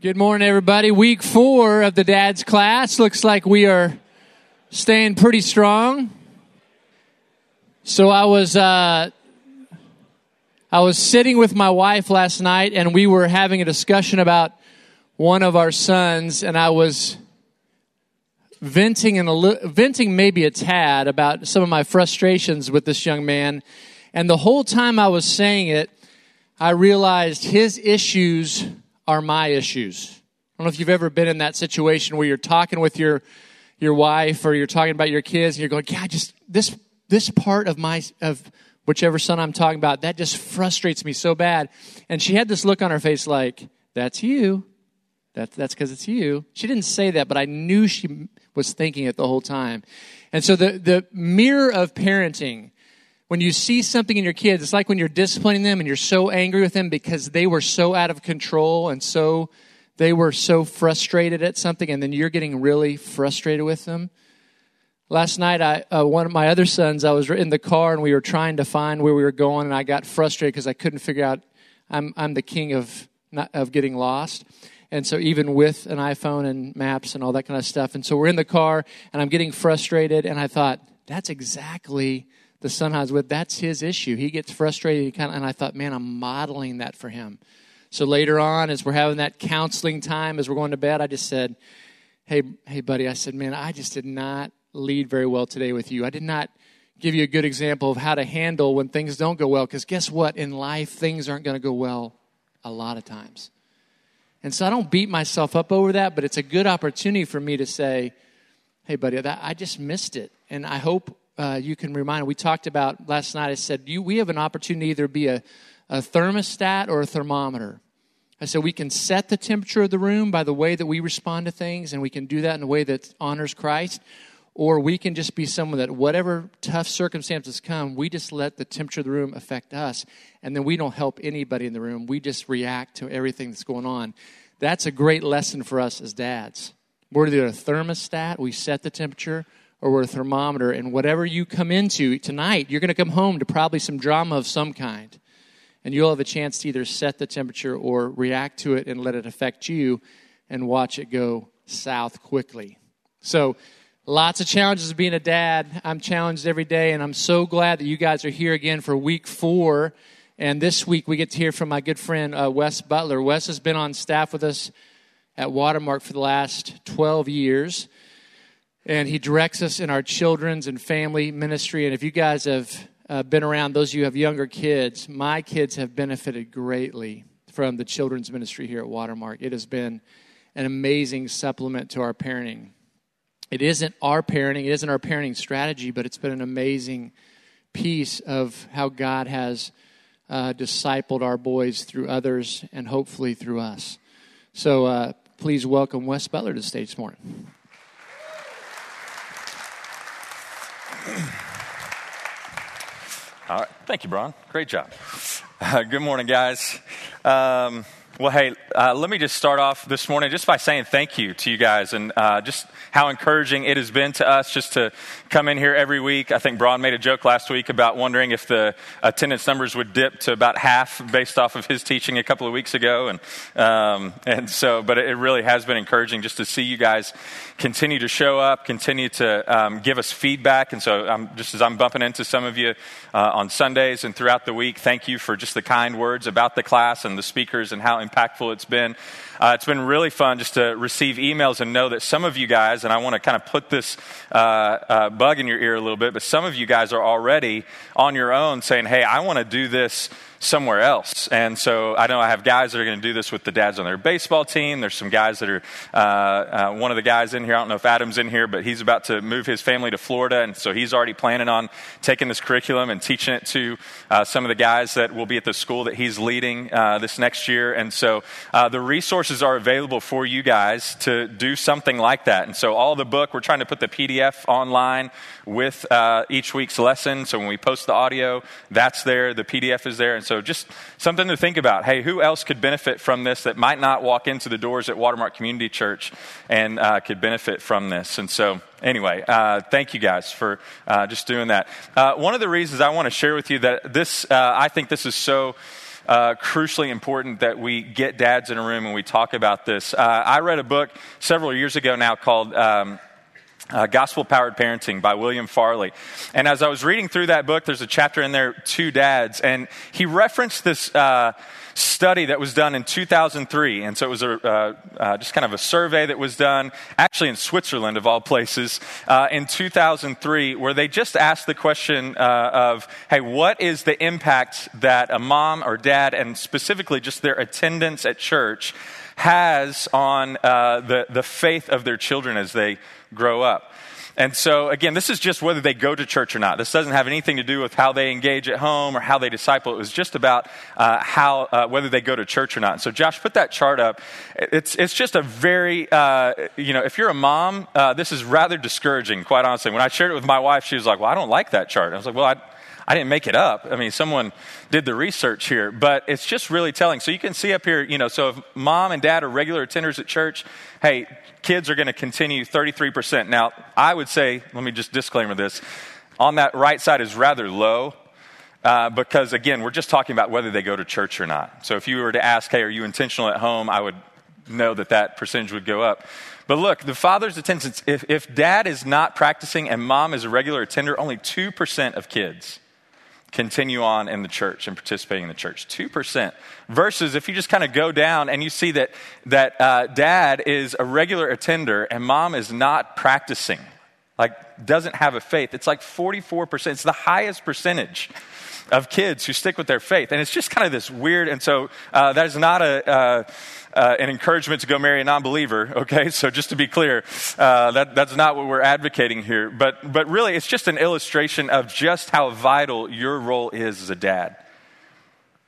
Good morning, everybody. Week four of the dad's class. Looks like we are staying pretty strong. So I was, uh, I was sitting with my wife last night and we were having a discussion about one of our sons and I was venting and venting maybe a tad about some of my frustrations with this young man. And the whole time I was saying it, I realized his issues are my issues. I don't know if you've ever been in that situation where you're talking with your your wife or you're talking about your kids and you're going, "Yeah, just this this part of my of whichever son I'm talking about, that just frustrates me so bad." And she had this look on her face like, "That's you. That, that's because it's you." She didn't say that, but I knew she was thinking it the whole time. And so the the mirror of parenting when you see something in your kids, it's like when you're disciplining them and you're so angry with them because they were so out of control and so they were so frustrated at something, and then you're getting really frustrated with them. Last night, I, uh, one of my other sons, I was in the car and we were trying to find where we were going, and I got frustrated because I couldn't figure out. I'm, I'm the king of, not, of getting lost. And so, even with an iPhone and maps and all that kind of stuff. And so, we're in the car and I'm getting frustrated, and I thought, that's exactly the son I was with, that's his issue. He gets frustrated, he kind of, and I thought, man, I'm modeling that for him. So later on, as we're having that counseling time, as we're going to bed, I just said, hey, hey, buddy, I said, man, I just did not lead very well today with you. I did not give you a good example of how to handle when things don't go well, because guess what? In life, things aren't going to go well a lot of times. And so I don't beat myself up over that, but it's a good opportunity for me to say, hey, buddy, I just missed it. And I hope uh, you can remind. We talked about last night. I said you, we have an opportunity to either be a, a thermostat or a thermometer. I said we can set the temperature of the room by the way that we respond to things, and we can do that in a way that honors Christ. Or we can just be someone that, whatever tough circumstances come, we just let the temperature of the room affect us. And then we don't help anybody in the room. We just react to everything that's going on. That's a great lesson for us as dads. We're either a thermostat, we set the temperature, or with a thermometer. And whatever you come into tonight, you're going to come home to probably some drama of some kind. And you'll have a chance to either set the temperature or react to it and let it affect you and watch it go south quickly. So, lots of challenges of being a dad. I'm challenged every day, and I'm so glad that you guys are here again for week four. And this week we get to hear from my good friend uh, Wes Butler. Wes has been on staff with us at Watermark for the last 12 years and he directs us in our children's and family ministry. And if you guys have uh, been around, those of you who have younger kids, my kids have benefited greatly from the children's ministry here at Watermark. It has been an amazing supplement to our parenting. It isn't our parenting, it isn't our parenting strategy, but it's been an amazing piece of how God has uh, discipled our boys through others and hopefully through us. So uh, please welcome Wes Butler to the stage this morning. All right. Thank you, Brian. Great job. Uh, good morning, guys. Um, well, hey, uh, let me just start off this morning just by saying thank you to you guys and uh, just how encouraging it has been to us just to come in here every week. I think Braun made a joke last week about wondering if the attendance numbers would dip to about half based off of his teaching a couple of weeks ago. And, um, and so, but it really has been encouraging just to see you guys continue to show up, continue to um, give us feedback. And so, I'm, just as I'm bumping into some of you uh, on Sundays and throughout the week, thank you for just the kind words about the class and the speakers and how impactful it's been. Uh, it's been really fun just to receive emails and know that some of you guys, and I want to kind of put this uh, uh, bug in your ear a little bit, but some of you guys are already on your own saying, hey, I want to do this somewhere else. And so I know I have guys that are going to do this with the dads on their baseball team. There's some guys that are, uh, uh, one of the guys in here, I don't know if Adam's in here, but he's about to move his family to Florida. And so he's already planning on taking this curriculum and teaching it to uh, some of the guys that will be at the school that he's leading uh, this next year. And so uh, the resources are available for you guys to do something like that. And so all the book, we're trying to put the PDF online with uh, each week's lesson. So when we post the audio, that's there, the PDF is there. And so just something to think about. Hey, who else could benefit from this that might not walk into the doors at Watermark Community Church and uh, could benefit from this? And so, anyway, uh, thank you guys for uh, just doing that. Uh, one of the reasons I want to share with you that this, uh, I think this is so uh, crucially important that we get dads in a room and we talk about this. Uh, I read a book several years ago now called. Um, uh, Gospel Powered Parenting by William Farley. And as I was reading through that book, there's a chapter in there, Two Dads, and he referenced this uh, study that was done in 2003. And so it was a, uh, uh, just kind of a survey that was done, actually in Switzerland, of all places, uh, in 2003, where they just asked the question uh, of, hey, what is the impact that a mom or dad, and specifically just their attendance at church, has on the, the faith of their children as they grow up? And so, again, this is just whether they go to church or not. This doesn't have anything to do with how they engage at home or how they disciple. It was just about uh, how, uh, whether they go to church or not. so, Josh, put that chart up. It's, it's just a very, uh, you know, if you're a mom, uh, this is rather discouraging, quite honestly. When I shared it with my wife, she was like, well, I don't like that chart. I was like, well, I, I didn't make it up. I mean, someone did the research here, but it's just really telling. So you can see up here, you know, so if mom and dad are regular attenders at church, hey, kids are going to continue 33%. Now, I would say, let me just disclaimer this, on that right side is rather low. Uh, because again, we're just talking about whether they go to church or not. So if you were to ask, hey, are you intentional at home? I would know that that percentage would go up. But look, the father's attendance, if, if dad is not practicing and mom is a regular attender, only 2% of kids continue on in the church and participating in the church. 2% versus if you just kind of go down and you see that that uh, dad is a regular attender and mom is not practicing like doesn't have a faith it's like 44% it's the highest percentage of kids who stick with their faith and it's just kind of this weird and so uh, that is not a uh, uh, an encouragement to go marry a non-believer. Okay, so just to be clear, uh, that, that's not what we're advocating here. But but really, it's just an illustration of just how vital your role is as a dad.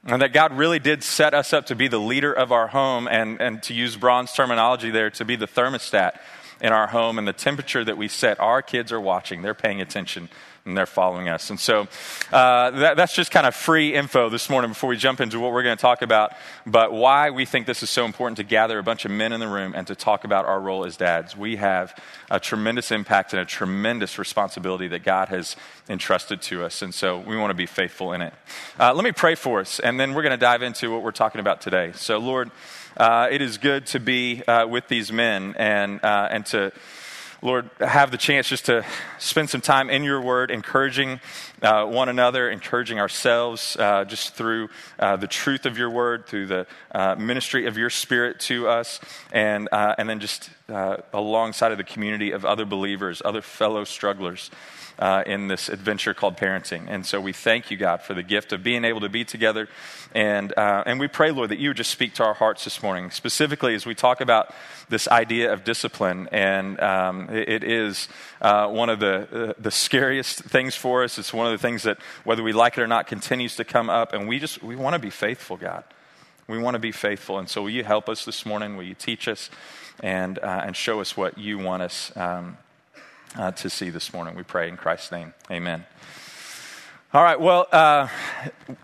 And that God really did set us up to be the leader of our home, and, and to use Braun's terminology there, to be the thermostat in our home and the temperature that we set. Our kids are watching, they're paying attention and they're following us. And so uh, that, that's just kind of free info this morning before we jump into what we're going to talk about, but why we think this is so important to gather a bunch of men in the room and to talk about our role as dads. We have a tremendous impact and a tremendous responsibility that God has entrusted to us. And so we want to be faithful in it. Uh, let me pray for us, and then we're going to dive into what we're talking about today. So, Lord, uh, it is good to be uh, with these men and, uh, and to Lord, have the chance just to spend some time in your word, encouraging uh, one another, encouraging ourselves uh, just through uh, the truth of your word, through the uh, ministry of your spirit to us, and, uh, and then just uh, alongside of the community of other believers, other fellow strugglers uh, in this adventure called parenting. And so we thank you, God, for the gift of being able to be together. And, uh, and we pray, Lord, that you would just speak to our hearts this morning, specifically as we talk about this idea of discipline. And um, it, is uh, one of the, uh, the scariest things for us. It's one of the things that, whether we like it or not, continues to come up. And we just, we want to be faithful, God. We want to be faithful. And so will you help us this morning? Will you teach us and, uh, and show us what you want us um, uh, to see this morning. We pray in Christ's name. Amen. All right, well, uh,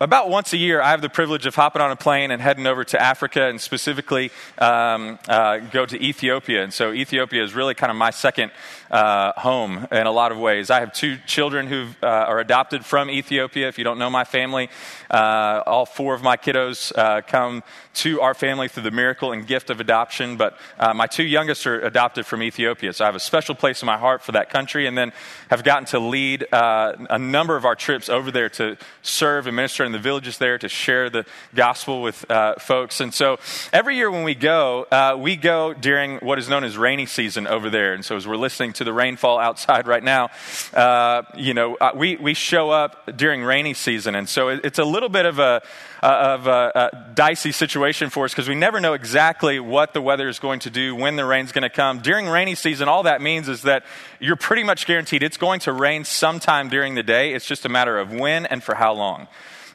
about once a year, I have the privilege of hopping on a plane and heading over to Africa and specifically um, uh, go to Ethiopia. And so, Ethiopia is really kind of my second uh, home in a lot of ways. I have two children who uh, are adopted from Ethiopia. If you don't know my family, uh, all four of my kiddos uh, come to our family through the miracle and gift of adoption. But my two youngest are adopted from Ethiopia. So, I have a special place in my heart for that country and then have gotten to lead a number of our trips over there to serve and minister in the villages there, to share the gospel with uh, folks. And so every year when we go, uh, we go during what is known as rainy season over there. And so as we're listening to the rainfall outside right now, uh, you know, uh, we, we show up during rainy season. And so it, it's a little bit of a, of a, a dicey situation for us because we never know exactly what the weather is going to do, when the rain's going to come. During rainy season, all that means is that you're pretty much guaranteed it's going to rain sometime during the day. It's just a matter of when and for how long.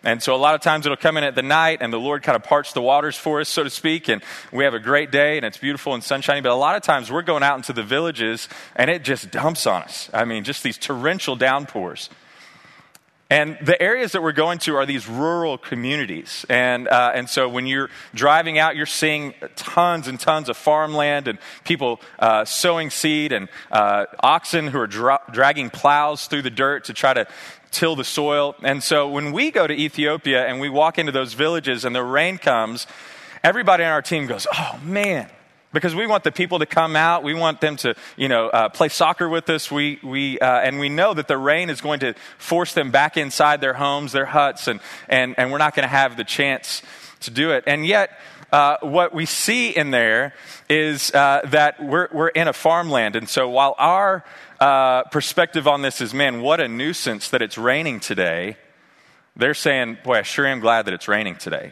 And so a lot of times it'll come in at the night and the Lord kind of parts the waters for us, so to speak, and we have a great day and it's beautiful and sunshiny. But a lot of times we're going out into the villages and it just dumps on us. I mean, just these torrential downpours. And the areas that we're going to are these rural communities. And, uh, and so when you're driving out, you're seeing tons and tons of farmland and people uh, sowing seed and uh, oxen who are dra- dragging plows through the dirt to try to till the soil. And so when we go to Ethiopia and we walk into those villages and the rain comes, everybody on our team goes, oh man, because we want the people to come out. We want them to, you know, uh, play soccer with us. We, we, uh, and we know that the rain is going to force them back inside their homes, their huts, and, and, and we're not going to have the chance to do it. And yet, uh, what we see in there is uh, that we're, we're in a farmland. And so while our uh, perspective on this is, man, what a nuisance that it's raining today, they're saying, boy, I sure am glad that it's raining today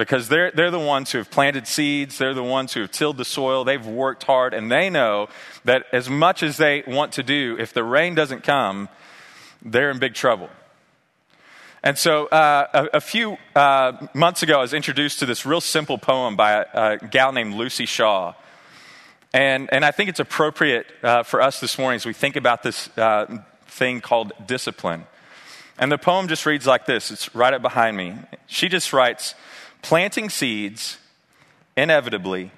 because they're, they're the ones who have planted seeds, they're the ones who have tilled the soil, they've worked hard, and they know that as much as they want to do, if the rain doesn't come, they're in big trouble. And so, uh, a, a, few uh, months ago, I was introduced to this real simple poem by a, a gal named Luci Shaw. And, and I think it's appropriate uh, for us this morning as we think about this uh, thing called discipline. And the poem just reads like this it's right up behind me. She just writes, Planting seeds inevitably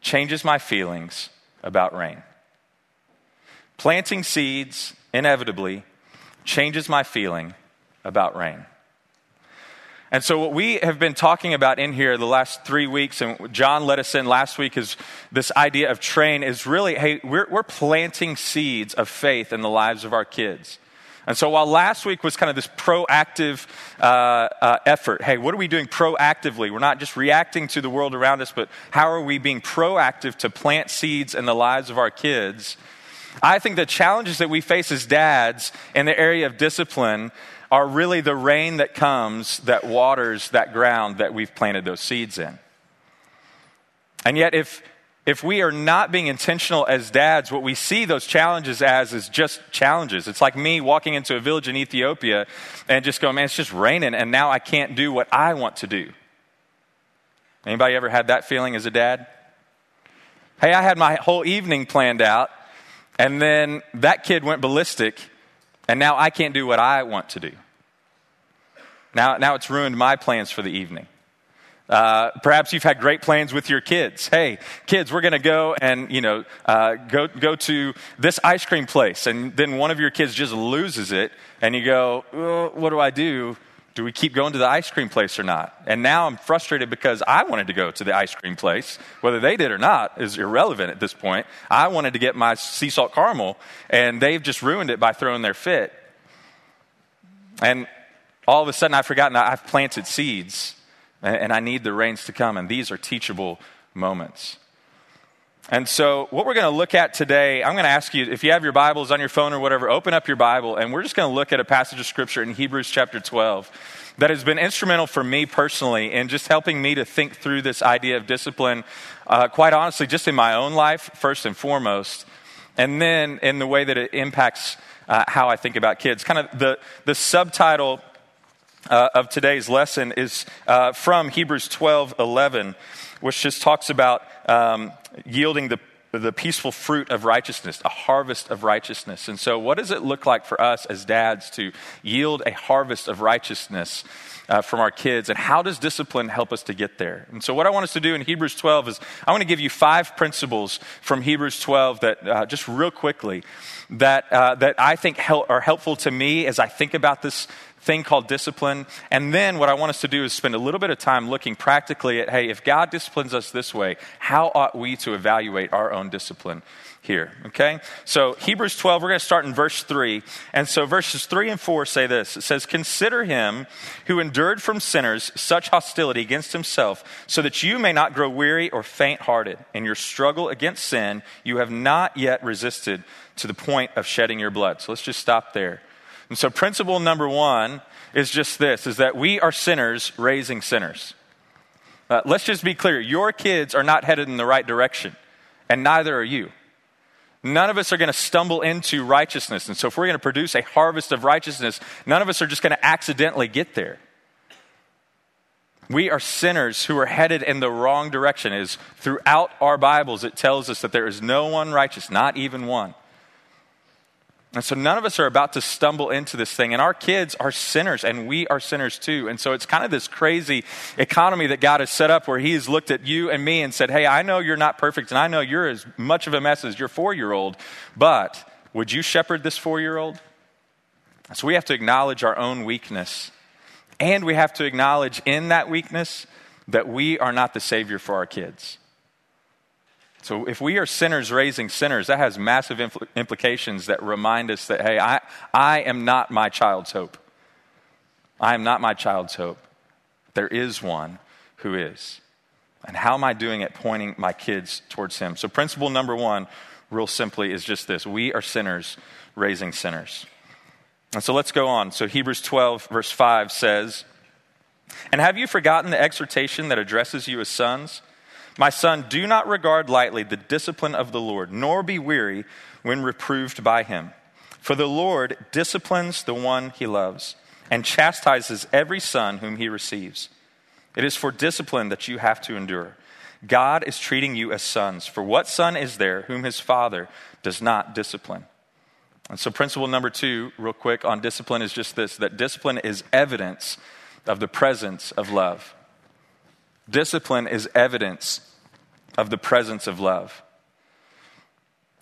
changes my feelings about rain. Planting seeds inevitably changes my feeling about rain. And so, what we have been talking about in here the last three weeks, and John let us in last week, is this idea of train is really hey, we're, we're planting seeds of faith in the lives of our kids. And so while last week was kind of this proactive uh, uh, effort, hey, what are we doing proactively? We're not just reacting to the world around us, but how are we being proactive to plant seeds in the lives of our kids? I think the challenges that we face as dads in the area of discipline are really the rain that comes that waters that ground that we've planted those seeds in. And yet, if if we are not being intentional as dads, what we see those challenges as is just challenges. It's like me walking into a village in Ethiopia and just going, man, it's just raining, and now I can't do what I want to do. Anybody ever had that feeling as a dad? Hey, I had my whole evening planned out, and then that kid went ballistic, and now I can't do what I want to do. Now, now it's ruined my plans for the evening. Uh, perhaps you've had great plans with your kids. Hey, kids, we're going to go and you know uh, go go to this ice cream place, and then one of your kids just loses it, and you go, oh, "What do I do? Do we keep going to the ice cream place or not?" And now I'm frustrated because I wanted to go to the ice cream place. Whether they did or not is irrelevant at this point. I wanted to get my sea salt caramel, and they've just ruined it by throwing their fit. And all of a sudden, I've forgotten that I've planted seeds and I need the rains to come. And these are teachable moments. And so, what we're going to look at today, I'm going to ask you if you have your Bibles on your phone or whatever, open up your Bible, and we're just going to look at a passage of Scripture in Hebrews chapter 12 that has been instrumental for me personally in just helping me to think through this idea of discipline, uh, quite honestly, just in my own life, first and foremost, and then in the way that it impacts uh, how I think about kids. Kind of the, the subtitle uh, of today's lesson is uh, from Hebrews 12 11, which just talks about um, yielding the, the peaceful fruit of righteousness, a harvest of righteousness. And so, what does it look like for us as dads to yield a harvest of righteousness? Uh, from our kids, and how does discipline help us to get there? And so, what I want us to do in Hebrews 12 is I want to give you five principles from Hebrews 12 that, uh, just real quickly, that, uh, that I think are helpful to me as I think about this, thing called discipline. And then what I want us to do is spend a little bit of time looking practically at hey, if God disciplines us this way, how ought we to evaluate our own discipline? here. Okay? So, Hebrews 12, we're going to start in verse 3. And so, verses 3 and 4 say this It says, Consider him who endured from sinners such hostility against himself, so that you may not grow weary or faint hearted. In your struggle against sin, you have not yet resisted to the point of shedding your blood. So, let's just stop there. And so principle number one is just this, is that we are sinners raising sinners. Uh, let's just be clear. Your kids are not headed in the right direction, and neither are you. None of us are going to stumble into righteousness. And so, if we're going to produce a harvest of righteousness, none of us are just going to accidentally get there. We are sinners who are headed in the wrong direction. Is throughout our Bibles, it tells us that there is no one righteous, not even one. And so none of us are about to stumble into this thing. And our kids are sinners, and we are sinners too. And so it's kind of this crazy economy that God has set up where He has looked at you and me and said, Hey, I know you're not perfect, and I know you're as much of a mess as your four year old, but would you shepherd this four year old? So we have to acknowledge our own weakness. And we have to acknowledge in that weakness that we are not the Savior for our kids. So if we are sinners raising sinners, that has massive impl- implications that remind us that, hey, I, I am not my child's hope. I am not my child's hope. There is one who is. And how am I doing at pointing my kids towards him? So, principle number one, real simply, is just this we are sinners raising sinners. And so let's go on. So, Hebrews 12, verse 5 says, And have you forgotten the exhortation that addresses you as sons? My son, do not regard lightly the discipline of the Lord, nor be weary when reproved by him. For the Lord disciplines the one he loves and chastises every son whom he receives. It is for discipline that you have to endure. God is treating you as sons. For what son is there whom his father does not discipline? And so, principle number two, real quick, on discipline is just this that discipline is evidence of the presence of love. Discipline is evidence of the presence of love.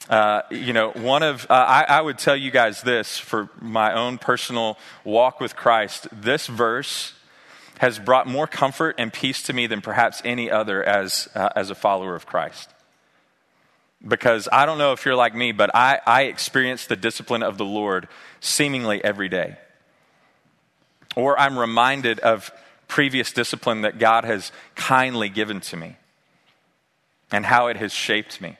Uh, you know, one of, uh, I, I would tell you guys this for my own personal walk with Christ. This verse has brought more comfort and peace to me than perhaps any other as, uh, as a follower of Christ. Because I don't know if you're like me, but I, I experience the discipline of the Lord seemingly every day. Or I'm reminded of previous discipline that God has kindly given to me and how it has shaped me.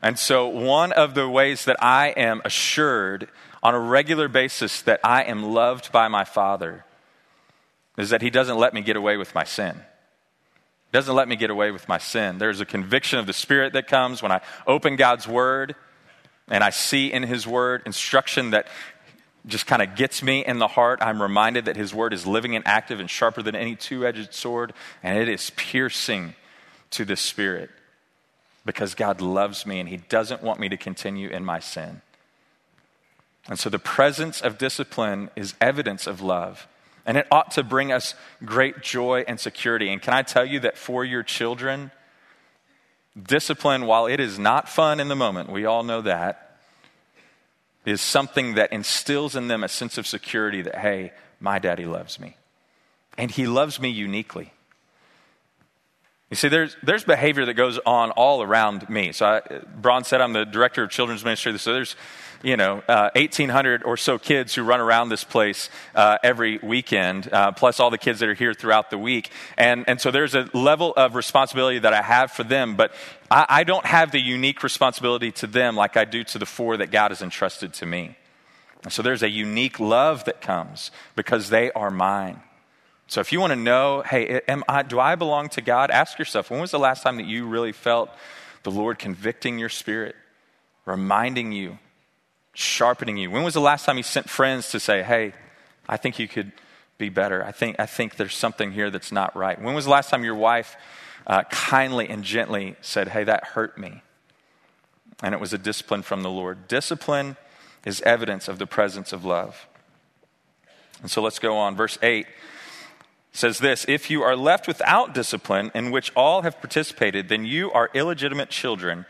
And so, one of the ways that I am assured on a regular basis that I am loved by my Father is that He doesn't let me get away with my sin. Doesn't let me get away with my sin. There's a conviction of the Spirit that comes when I open God's Word and I see in His Word instruction that just kind of gets me in the heart. I'm reminded that His Word is living and active and sharper than any two edged sword, and it is piercing to the Spirit because God loves me and He doesn't want me to continue in my sin. And so the presence of discipline is evidence of love. And it ought to bring us great joy and security. And can I tell you that for your children, discipline, while it is not fun in the moment, we all know that, is something that instills in them a sense of security that, hey, my daddy loves me. And he loves me uniquely. You see, there's, there's behavior that goes on all around me. So, I, Braun said I'm the director of children's ministry. So, there's, you know, uh, 1,800 or so kids who run around this place uh, every weekend, uh, plus all the kids that are here throughout the week. And, and so, there's a level of responsibility that I have for them, but I, I don't have the unique responsibility to them like I do to the four that God has entrusted to me. And so, there's a unique love that comes because they are mine. So if you want to know, hey, am I, do I belong to God? Ask yourself, when was the last time that you really felt the Lord convicting your spirit, reminding you, sharpening you? When was the last time you sent friends to say, hey, I think you could be better? I think, I think there's something here that's not right. When was the last time your wife uh, kindly and gently said, hey, that hurt me? And it was a discipline from the Lord. Discipline is evidence of the presence of love. And so let's go on. Verse 8 says this If you are left without discipline in which all have participated, then you are illegitimate children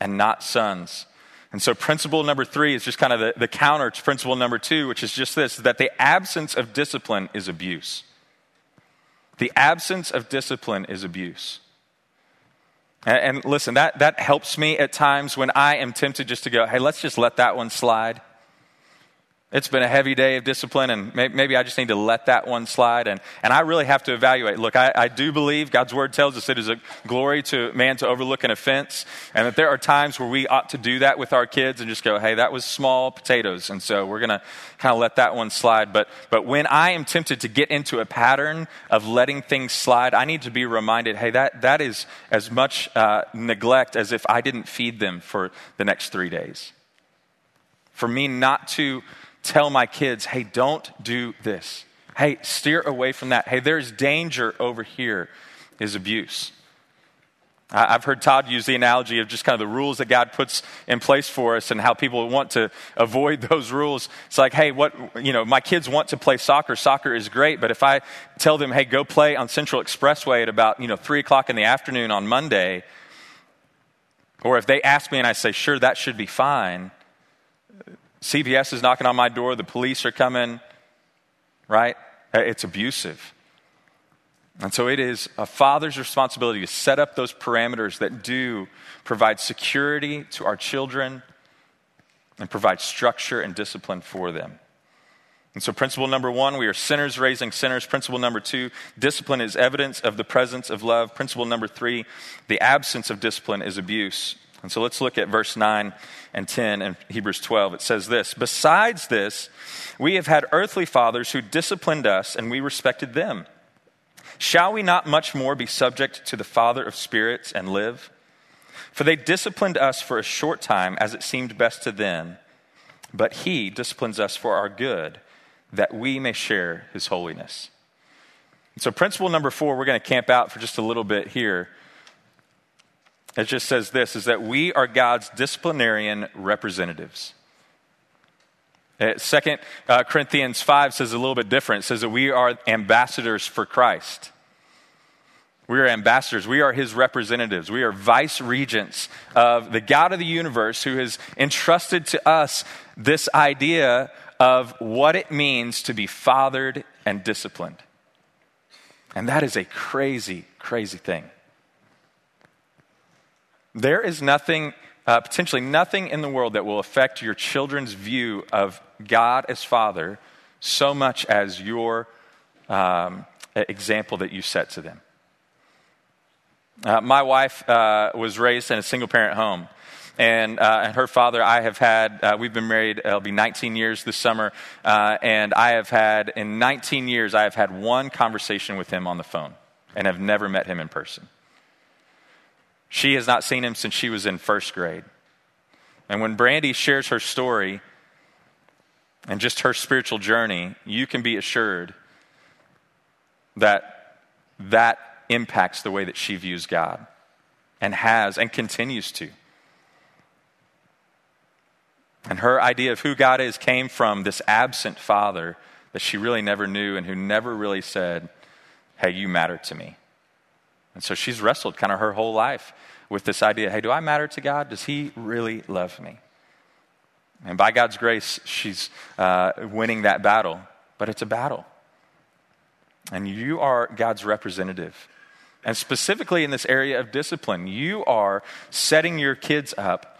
and not sons. And so, principle number three is just kind of the, the counter to principle number two, which is just this that the absence of discipline is abuse. The absence of discipline is abuse. And, and listen, that, that helps me at times when I am tempted just to go, hey, let's just let that one slide. It's been a heavy day of discipline, and maybe I just need to let that one slide. And, and I really have to evaluate. Look, I, I do believe God's word tells us it is a glory to man to overlook an offense, and that there are times where we ought to do that with our kids and just go, hey, that was small potatoes. And so we're going to kind of let that one slide. But, but when I am tempted to get into a pattern of letting things slide, I need to be reminded, hey, that, that is as much uh, neglect as if I didn't feed them for the next three days. For me not to tell my kids, hey, don't do this. Hey, steer away from that. Hey, there's danger over here, is abuse. I've heard Todd use the analogy of just kind of the rules that God puts in place for us and how people want to avoid those rules. It's like, hey, what, you know, my kids want to play soccer. Soccer is great, but if I tell them, hey, go play on Central Expressway at about, you know, three o'clock in the afternoon on Monday, or if they ask me and I say, sure, that should be fine, CPS is knocking on my door, the police are coming, right? Uh, it's abusive. And so it is a father's responsibility to set up those parameters that do provide security to our children and provide structure and discipline for them. And so, principle number one, we are sinners raising sinners. Principle number two, discipline is evidence of the presence of love. Principle number three, the absence of discipline is abuse. And so, let's look at verse 9 and 10 in Hebrews 12. It says this Besides this, we have had earthly fathers who disciplined us, and we respected them. Shall we not much more be subject to the Father of spirits and live? For they disciplined us for a short time as it seemed best to them, but He disciplines us for our good, that we may share His holiness. And so, principle number four, we're going to camp out for just a little bit here. It just says this is that we are God's disciplinarian representatives. Uh, second uh, Corinthians 5 says a little bit different. It says that we are ambassadors for Christ. We are ambassadors. We are his representatives. We are vice regents of the God of the universe who has entrusted to us this idea of what it means to be fathered and disciplined. And that is a crazy, crazy thing. There is nothing uh, potentially nothing in the world that will affect your children's view of God as Father so much as your um, example that you set to them. Uh, my wife uh, was raised in a single parent home. And, uh, and her father, I have had, uh, we've been married, it'll be 19 years this summer. Uh, and I have had, in 19 years, I have had one conversation with him on the phone and have never met him in person. She has not seen him since she was in first grade. And when Brandy shares her story and just her spiritual journey, you can be assured that that impacts the way that she views God and has and continues to. And her idea of who God is came from this absent father that she really never knew and who never really said, Hey, you matter to me. And so she's wrestled kind of her whole life with this idea hey, do I matter to God? Does He really love me? And by God's grace, she's uh, winning that battle, but it's a battle. And you are God's representative. And specifically in this area of discipline, you are setting your kids up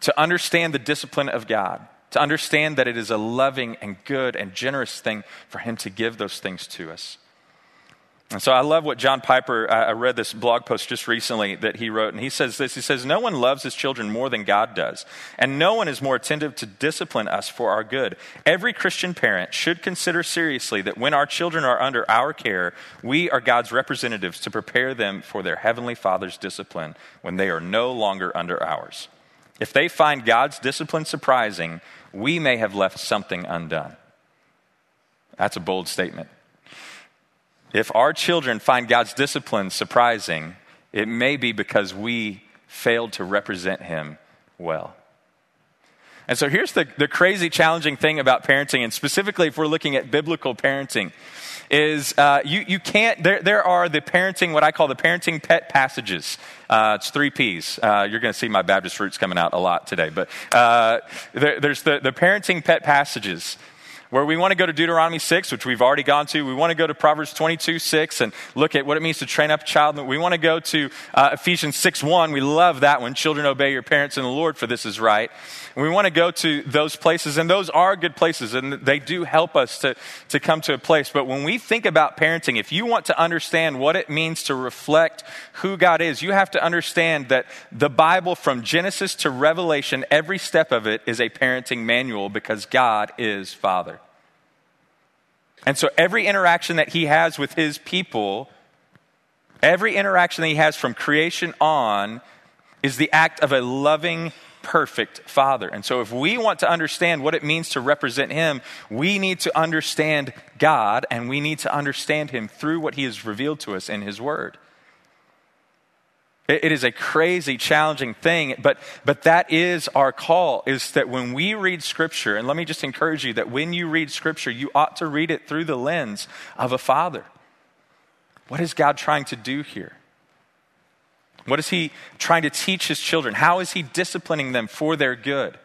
to understand the discipline of God, to understand that it is a loving and good and generous thing for Him to give those things to us. And so I love what John Piper, I read this blog post just recently that he wrote, and he says this He says, No one loves his children more than God does, and no one is more attentive to discipline us for our good. Every Christian parent should consider seriously that when our children are under our care, we are God's representatives to prepare them for their Heavenly Father's discipline when they are no longer under ours. If they find God's discipline surprising, we may have left something undone. That's a bold statement. If our children find God's discipline surprising, it may be because we failed to represent Him well. And so here's the, the crazy, challenging thing about parenting, and specifically if we're looking at biblical parenting, is uh, you, you can't, there, there are the parenting, what I call the parenting pet passages. Uh, it's three P's. Uh, you're going to see my Baptist roots coming out a lot today. But uh, there, there's the, the parenting pet passages where we want to go to Deuteronomy 6, which we've already gone to. We want to go to Proverbs 22, 6 and look at what it means to train up a child. We want to go to uh, Ephesians 6, 1. We love that one. Children, obey your parents in the Lord, for this is right. And we want to go to those places, and those are good places, and they do help us to, to come to a place. But when we think about parenting, if you want to understand what it means to reflect who God is, you have to understand that the Bible, from Genesis to Revelation, every step of it is a parenting manual because God is Father. And so every interaction that he has with his people, every interaction that he has from creation on, is the act of a loving, perfect father. And so if we want to understand what it means to represent him, we need to understand God and we need to understand him through what he has revealed to us in his word. It, is a crazy, challenging thing, but, but that is our call, is that when we read Scripture, and let me just encourage you that when you read Scripture, you ought to read it through the lens of a father. What is God trying to do here? What is He trying to teach His children? How is He disciplining them for their good?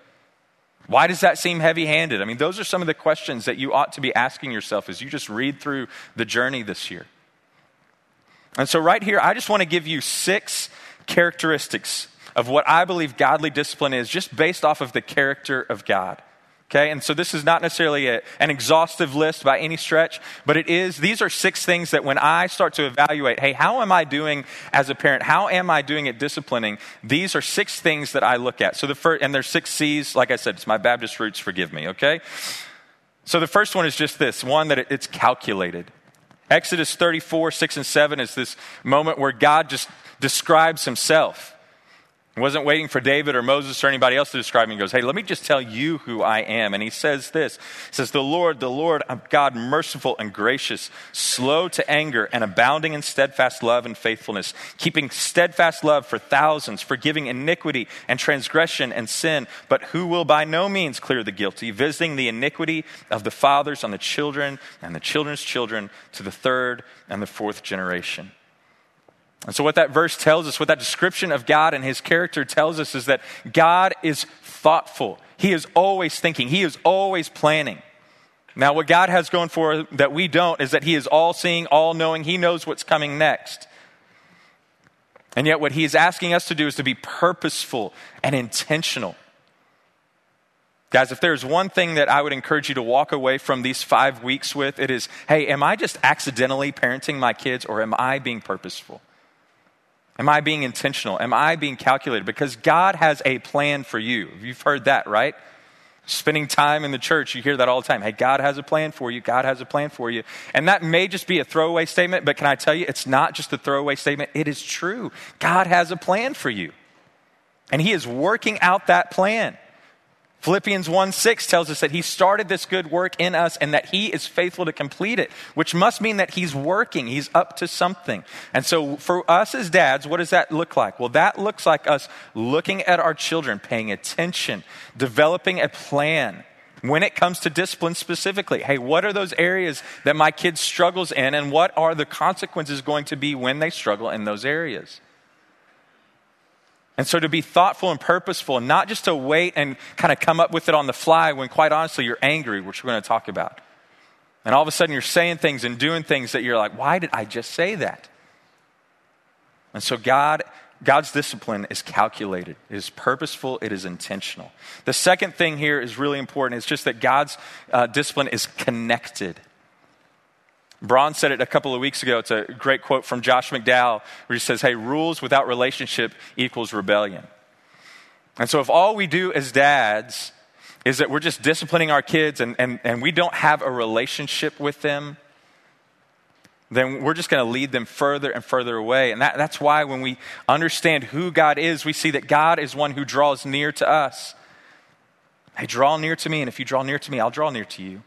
Why does that seem heavy handed? I mean, those are some of the questions that you ought to be asking yourself as you just read through the journey this year. And so, right here, I just want to give you six characteristics of what I believe godly discipline is, just based off of the character of God. Okay, and so this is not necessarily a, an exhaustive list by any stretch, but it is, these are six things that when I start to evaluate, hey, how am I doing as a parent? How am I doing at disciplining? These are six things that I look at. So the first, and there's six C's, like I said, it's my Baptist roots, forgive me, okay? So the first one is just this one that it, it's calculated. Exodus 34, 6 and 7 is this moment where God just describes himself. Wasn't waiting for David or Moses or anybody else to describe him. He goes, Hey, let me just tell you who I am. And he says this He says, The Lord, the Lord, I'm God, merciful and gracious, slow to anger, and abounding in steadfast love and faithfulness, keeping steadfast love for thousands, forgiving iniquity and transgression and sin, but who will by no means clear the guilty, visiting the iniquity of the fathers on the children and the children's children to the third and the fourth generation. And so, what that verse tells us, what that description of God and his character tells us, is that God is thoughtful. He is always thinking, He is always planning. Now, what God has going for that we don't is that He is all seeing, all knowing. He knows what's coming next. And yet, what He is asking us to do is to be purposeful and intentional. Guys, if there's one thing that I would encourage you to walk away from these five weeks with, it is hey, am I just accidentally parenting my kids or am I being purposeful? Am I being intentional? Am I being calculated? Because God has a plan for you. You've heard that, right? Spending time in the church, you hear that all the time. Hey, God has a plan for you. God has a plan for you. And that may just be a throwaway statement, but can I tell you, it's not just a throwaway statement. It is true. God has a plan for you. And He is working out that plan. Philippians 1 6 tells us that he started this good work in us and that he is faithful to complete it, which must mean that he's working. He's up to something. And so, for us as dads, what does that look like? Well, that looks like us looking at our children, paying attention, developing a plan. When it comes to discipline specifically, hey, what are those areas that my kid struggles in, and what are the consequences going to be when they struggle in those areas? And so to be thoughtful and purposeful, and not just to wait and kind of come up with it on the fly when, quite honestly, you're angry, which we're going to talk about. And all of a sudden you're saying things and doing things that you're like, why did I just say that? And so God, God's discipline is calculated, it is purposeful, it is intentional. The second thing here is really important. It's just that God's uh, discipline is connected. Braun said it a couple of weeks ago. It's a great quote from Josh McDowell where he says, Hey, rules without relationship equals rebellion. And so if all we do as dads is that we're just disciplining our kids and, and, and we don't have a relationship with them, then we're just going to lead them further and further away. And that, that's why when we understand who God is, we see that God is one who draws near to us. Hey, draw near to me, and if you draw near to me, I'll draw near to you.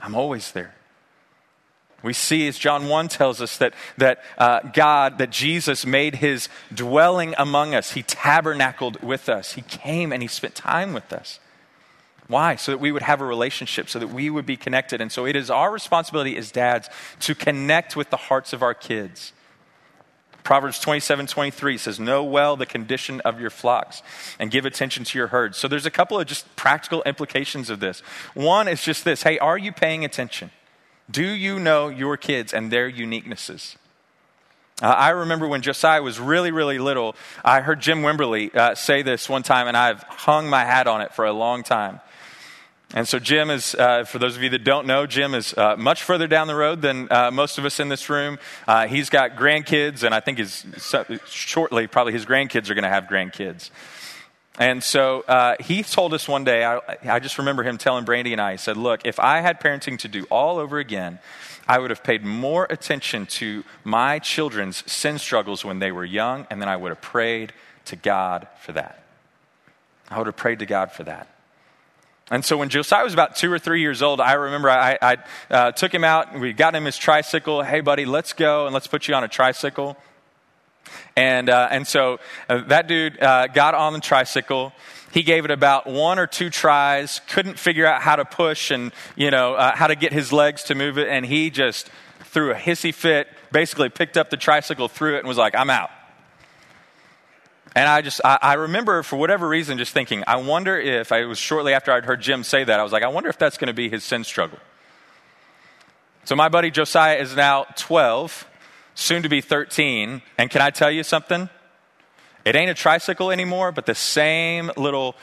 I'm always there. We see, as John 1 tells us, that, that uh, God, that Jesus made his dwelling among us. He tabernacled with us. He came and he spent time with us. Why? So that we would have a relationship, so that we would be connected. And so it is our responsibility as dads to connect with the hearts of our kids. Proverbs 27 23 says, Know well the condition of your flocks and give attention to your herds. So there's a couple of just practical implications of this. One is just this hey, are you paying attention? Do you know your kids and their uniquenesses? Uh, I remember when Josiah was really, really little, I heard Jim Wimberly uh, say this one time, and I've hung my hat on it for a long time. And so, Jim is, uh, for those of you that don't know, Jim is uh, much further down the road than uh, most of us in this room. Uh, he's got grandkids, and I think his, shortly, probably his grandkids are going to have grandkids. And so uh, he told us one day, I, I, just remember him telling Brandy and I, he said, Look, if I had parenting to do all over again, I would have paid more attention to my children's sin struggles when they were young, and then I would have prayed to God for that. I would have prayed to God for that. And so when Josiah was about two or three years old, I remember I, I uh, took him out, we got him his tricycle. Hey, buddy, let's go and let's put you on a tricycle. And, uh, and so uh, that dude uh, got on the tricycle. He gave it about one or two tries, couldn't figure out how to push and, you know, uh, how to get his legs to move it. And he just threw a hissy fit, basically picked up the tricycle, threw it, and was like, I'm out. And I just, I, I, remember for whatever reason just thinking, I wonder if, I was shortly after I'd heard Jim say that, I was like, I wonder if that's going to be his sin struggle. So my buddy Josiah is now 12, soon to be 13. And can I tell you something? It ain't a tricycle anymore, but the same little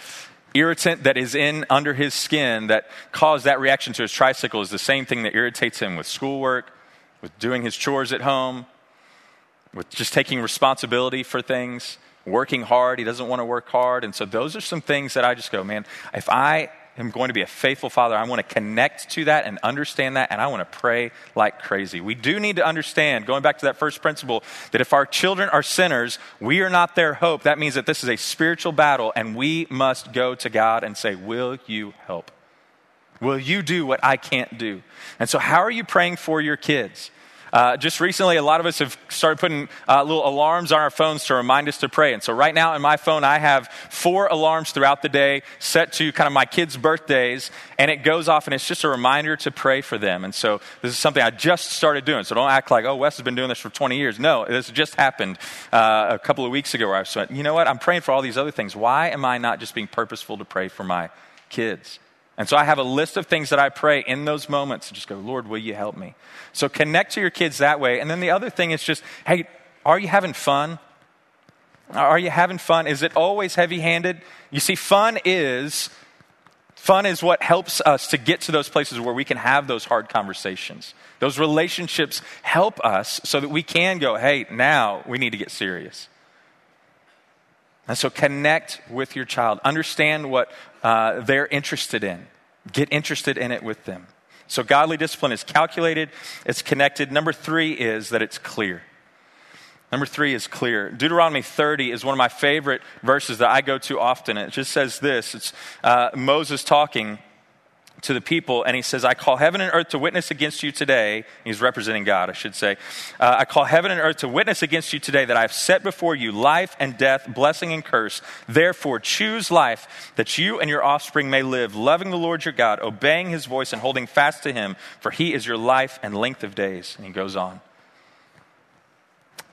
irritant that is in under his skin that caused that reaction to his tricycle is the same thing that irritates him with schoolwork, with doing his chores at home, with just taking responsibility for things working hard. He doesn't want to work hard. And so those are some things that I just go, man, if I am going to be a faithful father, I want to connect to that and understand that, and I want to pray like crazy. We do need to understand, going back to that first principle, that if our children are sinners, we are not their hope. That means that this is a spiritual battle, and we must go to God and say, Will you help? Will you do what I can't do? And so, how are you praying for your kids? Uh, just recently, a lot of us have started putting uh, little alarms on our phones to remind us to pray. And so, right now in my phone, I have four alarms throughout the day set to kind of my kids' birthdays, and it goes off, and it's just a reminder to pray for them. And so, this is something I just started doing. So, don't act like, oh, Wes has been doing this for 20 years. No, this just happened uh, a couple of weeks ago where I went, you know what? I'm praying for all these other things. Why am I not just being purposeful to pray for my kids? And so I have a list of things that I pray in those moments. Just go, Lord, will you help me? So connect to your kids that way. And then the other thing is just, hey, are you having fun? Are you having fun? Is it always heavy handed? You see, fun is. Fun is what helps us to get to those places where we can have those hard conversations. Those relationships help us so that we can go, hey, now we need to get serious. And so connect with your child. Understand what uh, they're interested in. Get interested in it with them. So godly discipline is calculated, it's connected. Number three is that it's clear. Number three is clear. Deuteronomy 30 is one of my favorite verses that I go to often. It just says this it's uh, Moses talking to the people, and he says, I call heaven and earth to witness against you today. He's representing God, I should say. Uh, I call heaven and earth to witness against you today that I have set before you life and death, blessing and curse. Therefore, choose life that you and your offspring may live, loving the Lord your God, obeying his voice, and holding fast to him, for he is your life and length of days. And he goes on.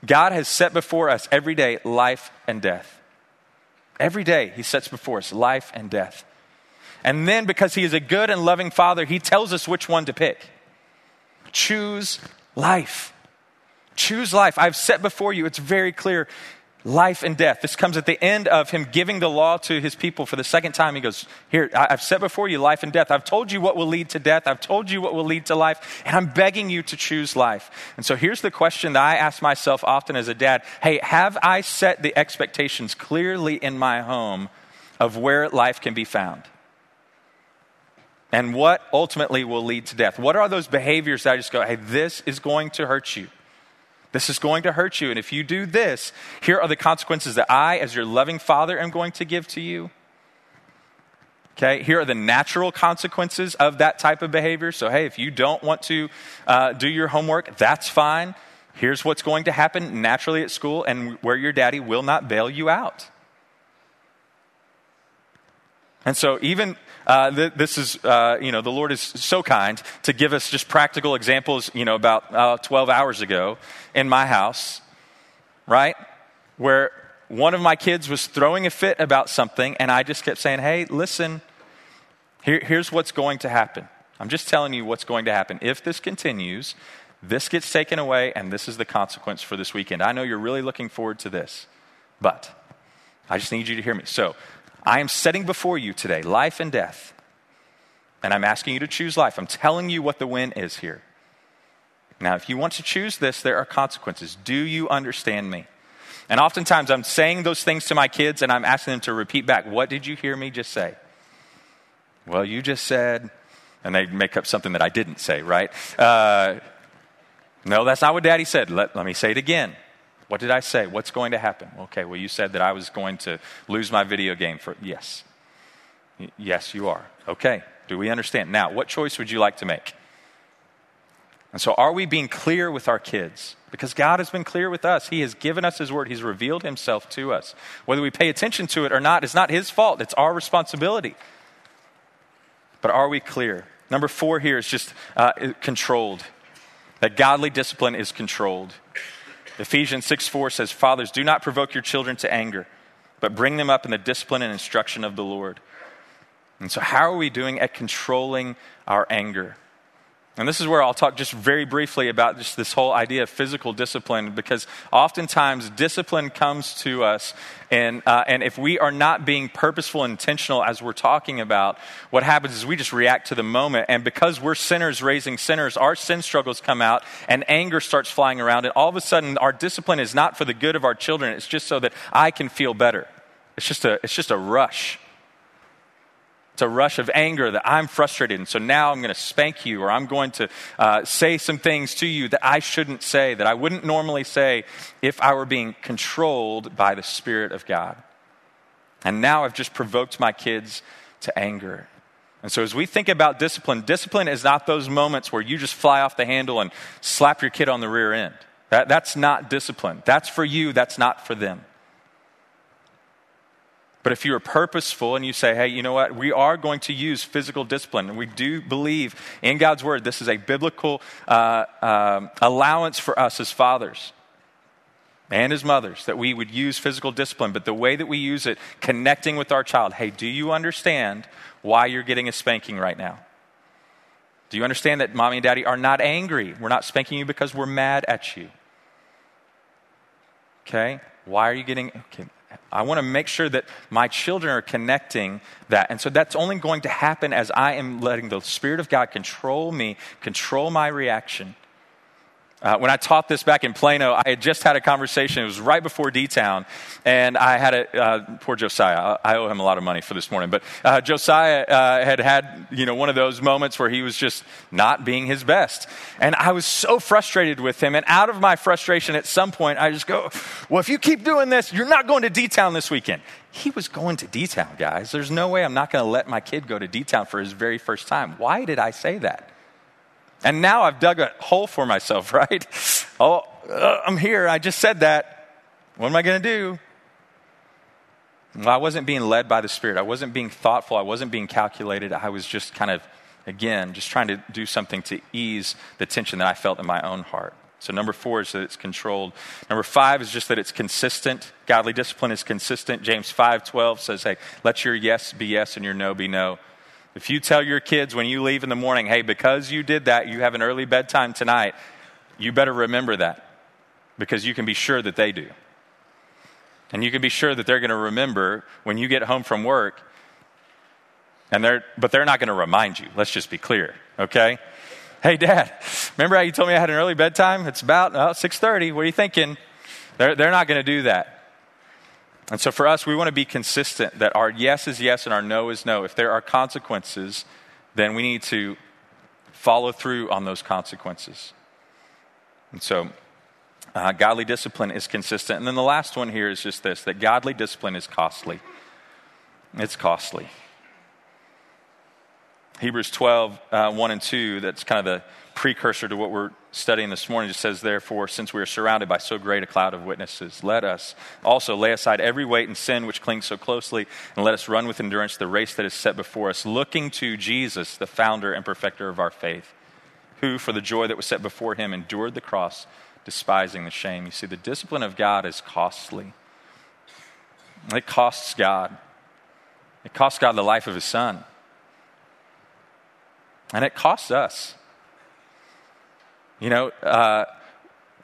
God has set before us every day life and death. Every day, he sets before us life and death. And then, because he is a good and loving father, he tells us which one to pick. Choose life. Choose life. I've set before you, it's very clear life and death. This comes at the end of him giving the law to his people for the second time. He goes, Here, I've set before you life and death. I've told you what will lead to death. I've told you what will lead to life, and I'm begging you to choose life. And so here's the question that I ask myself often as a dad Hey, have I set the expectations clearly in my home of where life can be found? And what ultimately will lead to death. What are those behaviors that I just go, hey, this is going to hurt you? This is going to hurt you. And if you do this, here are the consequences that I, as your loving father, am going to give to you. Okay, here are the natural consequences of that type of behavior. So, hey, if you don't want to uh, do your homework, that's fine. Here's what's going to happen naturally at school and where your daddy will not bail you out. And so, even uh, th- this is, uh, you know, the Lord is so kind to give us just practical examples, you know, about uh, 12 hours ago in my house, right? Where one of my kids was throwing a fit about something, and I just kept saying, hey, listen, here, here's what's going to happen. I'm just telling you what's going to happen. If this continues, this gets taken away, and this is the consequence for this weekend. I know you're really looking forward to this, but I just need you to hear me. So, I am setting before you today life and death. And I'm asking you to choose life. I'm telling you what the win is here. Now, if you want to choose this, there are consequences. Do you understand me? And oftentimes I'm saying those things to my kids and I'm asking them to repeat back, What did you hear me just say? Well, you just said, and they make up something that I didn't say, right? Uh, no, that's not what daddy said. Let, let me say it again. What did I say? What's going to happen? Okay, well, you said that I was going to lose my video game for. Yes. Yes, you are. Okay, do we understand? Now, what choice would you like to make? And so, are we being clear with our kids? Because God has been clear with us. He has given us His word, He's revealed Himself to us. Whether we pay attention to it or not it's not His fault, it's our responsibility. But are we clear? Number four here is just uh, controlled. That godly discipline is controlled. Ephesians 6 4 says, Fathers, do not provoke your children to anger, but bring them up in the discipline and instruction of the Lord. And so, how are we doing at controlling our anger? And this is where I'll talk just very briefly about just this whole idea of physical discipline, because oftentimes discipline comes to us, and, uh, and if we are not being purposeful and intentional as we're talking about, what happens is we just react to the moment. And because we're sinners raising sinners, our sin struggles come out, and anger starts flying around, and all of a sudden our discipline is not for the good of our children, it's just so that I can feel better. It's just a, it's just a rush. It's a rush of anger that I'm frustrated. And so now I'm going to spank you, or I'm going to uh, say some things to you that I shouldn't say, that I wouldn't normally say if I were being controlled by the Spirit of God. And now I've just provoked my kids to anger. And so, as we think about discipline, discipline is not those moments where you just fly off the handle and slap your kid on the rear end. That, that's not discipline. That's for you, that's not for them. But if you are purposeful and you say, hey, you know what, we are going to use physical discipline, we do believe in God's word, this is a biblical uh, uh, allowance for us as fathers and as mothers that we would use physical discipline, but the way that we use it, connecting with our child, hey, do you understand why you're getting a spanking right now? Do you understand that mommy and daddy are not angry? We're not spanking you because we're mad at you. Okay? Why are you getting. Okay, I want to make sure that my children are connecting that. And so that's only going to happen as I am letting the Spirit of God control me, control my reaction. Uh, when I taught this back in Plano, I had just had a conversation. It was right before D Town, and I had a uh, poor Josiah. I owe him a lot of money for this morning, but uh, Josiah uh, had had you know one of those moments where he was just not being his best, and I was so frustrated with him. And out of my frustration, at some point, I just go, "Well, if you keep doing this, you're not going to D Town this weekend." He was going to D Town, guys. There's no way I'm not going to let my kid go to D Town for his very first time. Why did I say that? And now I've dug a hole for myself, right? Oh, uh, I'm here. I just said that. What am I going to do? Well, I wasn't being led by the Spirit. I wasn't being thoughtful. I wasn't being calculated. I was just kind of, again, just trying to do something to ease the tension that I felt in my own heart. So, number four is that it's controlled. Number five is just that it's consistent. Godly discipline is consistent. James 5 12 says, Hey, let your yes be yes and your no be no. If you tell your kids when you leave in the morning, hey, because you did that, you have an early bedtime tonight, you better remember that because you can be sure that they do. And you can be sure that they're going to remember when you get home from work, and they're, but they're not going to remind you. Let's just be clear, okay? Hey, Dad, remember how you told me I had an early bedtime? It's about uh, oh, 6.30. What are you thinking? They're, they're not going to do that. And so for us, we want to be consistent that our yes is yes and our no is no. If there are consequences, then we need to follow through on those consequences. And so uh, godly discipline is consistent. And then the last one here is just this that godly discipline is costly. It's costly. Hebrews 12, uh, 1 and 2, that's kind of the precursor to what we're studying this morning. It says, Therefore, since we are surrounded by so great a cloud of witnesses, let us also lay aside every weight and sin which clings so closely, and let us run with endurance the race that is set before us, looking to Jesus, the founder and perfecter of our faith, who, for the joy that was set before him, endured the cross, despising the shame. You see, the discipline of God is costly. It costs God. It costs God the life of his son. And it costs us. You know, uh,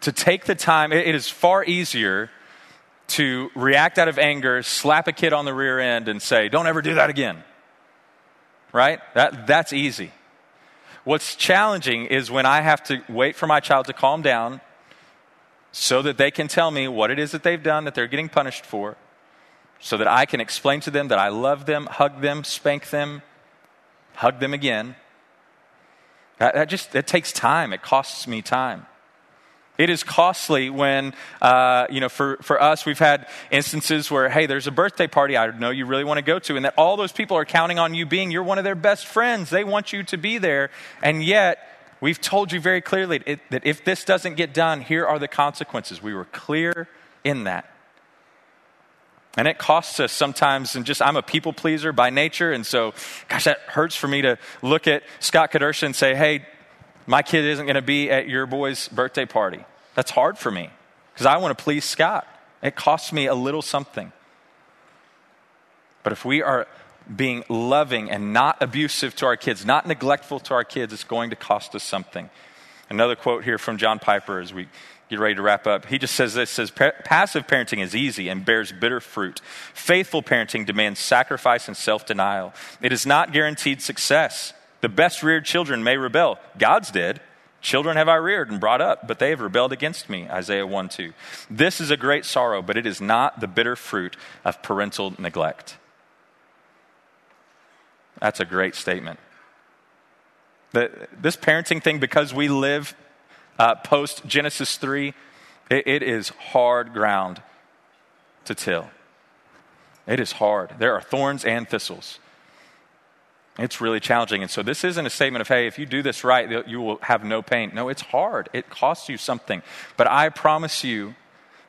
to take the time, it, it is far easier to react out of anger, slap a kid on the rear end, and say, don't ever do that again. Right? That, that's easy. What's challenging is when I have to wait for my child to calm down so that they can tell me what it is that they've done that they're getting punished for, so that I can explain to them that I love them, hug them, spank them, hug them again. That, that just it takes time. It costs me time. It is costly when, uh, you know, for, for us, we've had instances where, hey, there's a birthday party I know you really want to go to, and that all those people are counting on you being, you're one of their best friends. They want you to be there, and yet We've told you very clearly it, that if this doesn't get done, here are the consequences. We were clear in that. And it costs us sometimes, and just I'm a people pleaser by nature, and so, gosh, that hurts for me to look at Scott Kedersha and say, hey, my kid isn't going to be at your boy's birthday party. That's hard for me because I want to please Scott. It costs me a little something. But if we are being loving and not abusive to our kids, not neglectful to our kids, it's going to cost us something. Another quote here from John Piper as we get ready to wrap up. He just says this says passive parenting is easy and bears bitter fruit. Faithful parenting demands sacrifice and self-denial. It is not guaranteed success. The best reared children may rebel. God's did. Children have I reared and brought up, but they have rebelled against me. Isaiah 1 2. This is a great sorrow, but it is not the bitter fruit of parental neglect. That's a great statement. The, this parenting thing, because we live uh, post Genesis 3, it, it is hard ground to till. It is hard. There are thorns and thistles. It's really challenging. And so this isn't a statement of, hey, if you do this right, you will have no pain. No, it's hard. It costs you something. But I promise you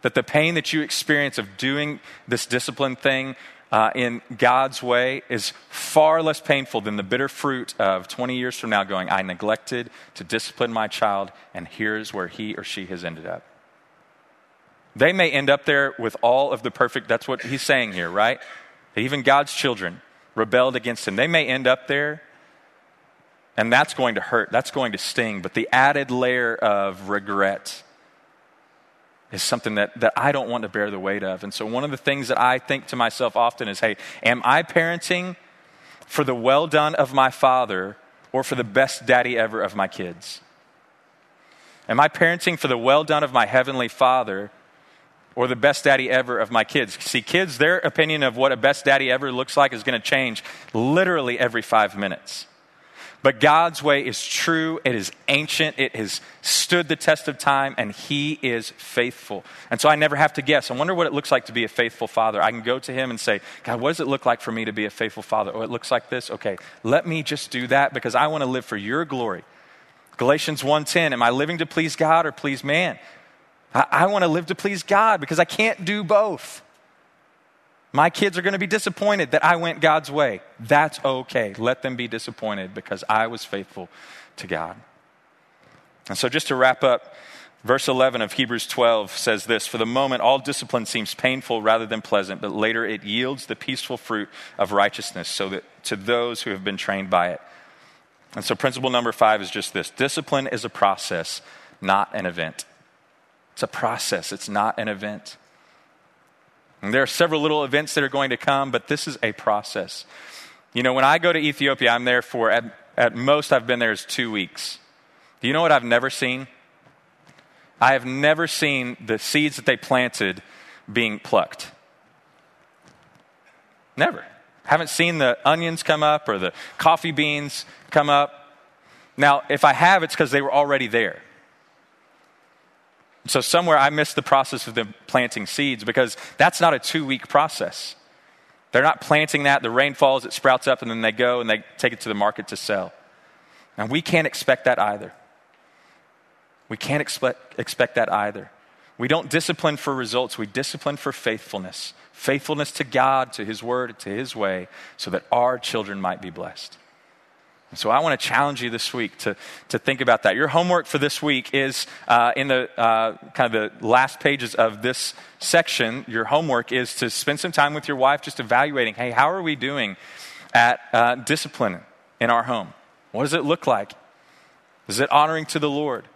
that the pain that you experience of doing this discipline thing uh, in God's way is far less painful than the bitter fruit of 20 years from now going, I neglected to discipline my child, and here's where he or she has ended up. They may end up there with all of the perfect, that's what he's saying here, right? Even God's children rebelled against him. They may end up there, and that's going to hurt. That's going to sting. But the added layer of regret is something that, that I don't want to bear the weight of. And so, one of the things that I think to myself often is hey, am I parenting for the well done of my father or for the best daddy ever of my kids? Am I parenting for the well done of my heavenly father or the best daddy ever of my kids. See, kids, their opinion of what a best daddy ever looks like is going to change literally every five minutes. But God's way is true, it is ancient, it has stood the test of time, and He is faithful. And so I never have to guess. I wonder what it looks like to be a faithful father. I can go to Him and say, God, what does it look like for me to be a faithful father? Oh, it looks like this? Okay, let me just do that because I want to live for your glory. Galatians 1:10, am I living to please God or please man? I, I want to live to please God because I can't do both. My kids are going to be disappointed that I went God's way. That's okay. Let them be disappointed because I was faithful to God. And so, just to wrap up, verse 11 of Hebrews 12 says this For the moment, all discipline seems painful rather than pleasant, but later it yields the peaceful fruit of righteousness so that to those who have been trained by it. And so, principle number five is just this discipline is a process, not an event. It's a process, it's not an event. And there are several little events that are going to come, but this is a process. You know, when I go to Ethiopia, I'm there for, at, at most, I've been there is two weeks. Do you know what I've never seen? I have never seen the seeds that they planted being plucked. Never. Haven't seen the onions come up or the coffee beans come up. Now, if I have, it's because they were already there. So, somewhere I missed the process of them planting seeds because that's not a two week process. They're not planting that, the rain falls, it sprouts up, and then they go and they take it to the market to sell. And we can't expect that either. We can't expect, expect that either. We don't discipline for results, we discipline for faithfulness. Faithfulness to God, to His Word, to His way, so that our children might be blessed. So I want to challenge you this week to, to think about that. Your homework for this week is uh, in the uh, kind of the last pages of this section. Your homework is to spend some time with your wife just evaluating, hey, how are we doing at uh, discipline in our home? What does it look like? Is it honoring to the Lord?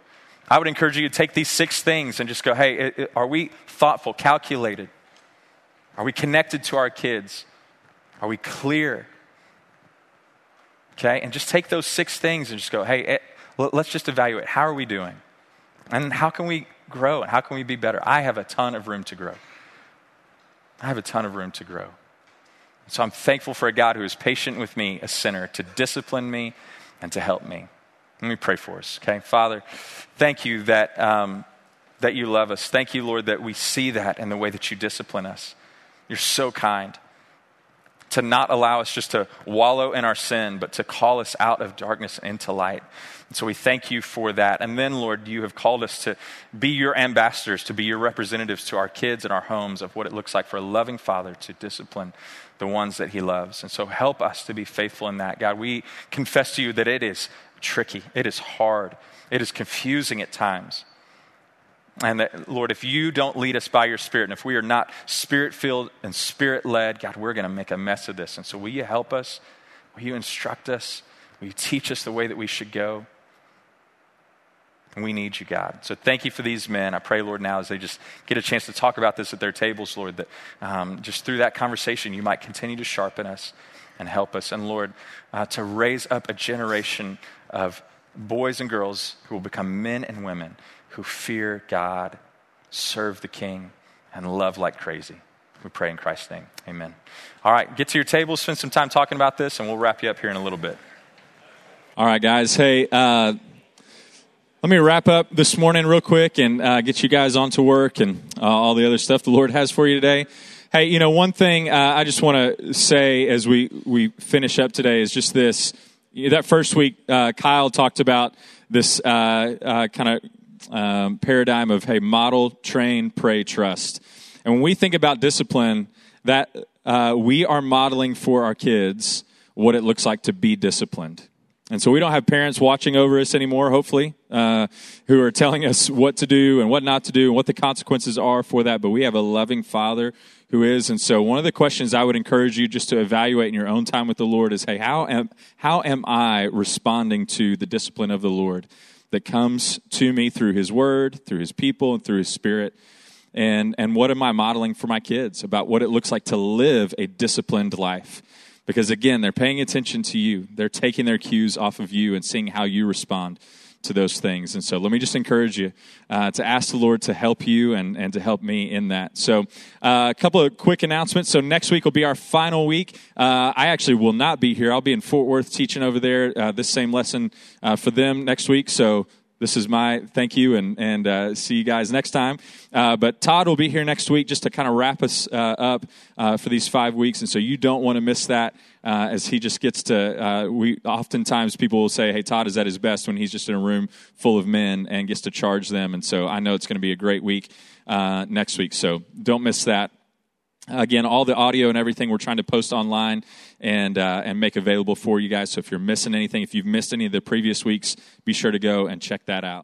I would encourage you to take these six things and just go, hey, are we thoughtful, calculated? Are we connected to our kids? Are we clear? Okay? And just take those six things and just go, hey, eh, let's just evaluate. How are we doing? And how can we grow? And how can we be better? I have a ton of room to grow. I have a ton of room to grow. So I'm thankful for a God who is patient with me, a sinner, to discipline me and to help me. Let me pray for us, okay? Father, thank you that, um, that you love us. Thank you, Lord, that we see that in the way that you discipline us. You're so kind. To not allow us just to wallow in our sin, but to call us out of darkness into light. And so we thank you for that. And then, Lord, you have called us to be your ambassadors, to be your representatives to our kids and our homes of what it looks like for a loving father to discipline the ones that he loves. And so help us to be faithful in that. God, we confess to you that it is tricky, it is hard, it is confusing at times. And that, Lord, if you don't lead us by your Spirit, and if we are not Spirit filled and Spirit led, God, we're going to make a mess of this. And so, will you help us? Will you instruct us? Will you teach us the way that we should go? We need you, God. So thank you for these men. I pray, Lord, now as they just get a chance to talk about this at their tables, Lord, that um, just through that conversation, you might continue to sharpen us and help us. And Lord, uh, to raise up a generation of boys and girls who will become men and women who fear God, serve the King, and love like crazy. We pray in Christ's name. Amen. All right, get to your table, spend some time talking about this, and we'll wrap you up here in a little bit. All right, guys. Hey, uh, let me wrap up this morning real quick and uh, get you guys on to work and uh, all the other stuff the Lord has for you today. Hey, you know, one thing uh, I just want to say as we, we finish up today is just this. That first week, uh, Kyle talked about this uh, uh, kind of um, paradigm of, hey, model, train, pray, trust. And when we think about discipline, that we are modeling for our kids what it looks like to be disciplined. And so we don't have parents watching over us anymore, hopefully, uh, who are telling us what to do and what not to do and what the consequences are for that. But we have a loving Father who is. And so one of the questions I would encourage you just to evaluate in your own time with the Lord is, hey, how am, how am I responding to the discipline of the Lord that comes to me through His Word, through His people, and through His Spirit? And, and what am I modeling for my kids about what it looks like to live a disciplined life? Because again, they're paying attention to you. They're taking their cues off of you and seeing how you respond to those things. And so let me just encourage you uh, to ask the Lord to help you and, and to help me in that. So uh, a couple of quick announcements. So next week will be our final week. Uh, I actually will not be here. I'll be in Fort Worth teaching over there uh, this same lesson uh, for them next week. So this is my thank you and, and uh, see you guys next time. Uh, but Todd will be here next week just to kind of wrap us uh, up uh, for these five weeks. And so you don't want to miss that uh, as he just gets to. We Oftentimes people will say, hey, Todd is at his best when he's just in a room full of men and gets to charge them. And so I know it's going to be a great week next week. So don't miss that. Again, all the audio and everything we're trying to post online and uh, and make available for you guys. So if you're missing anything, if you've missed any of the previous weeks, be sure to go and check that out.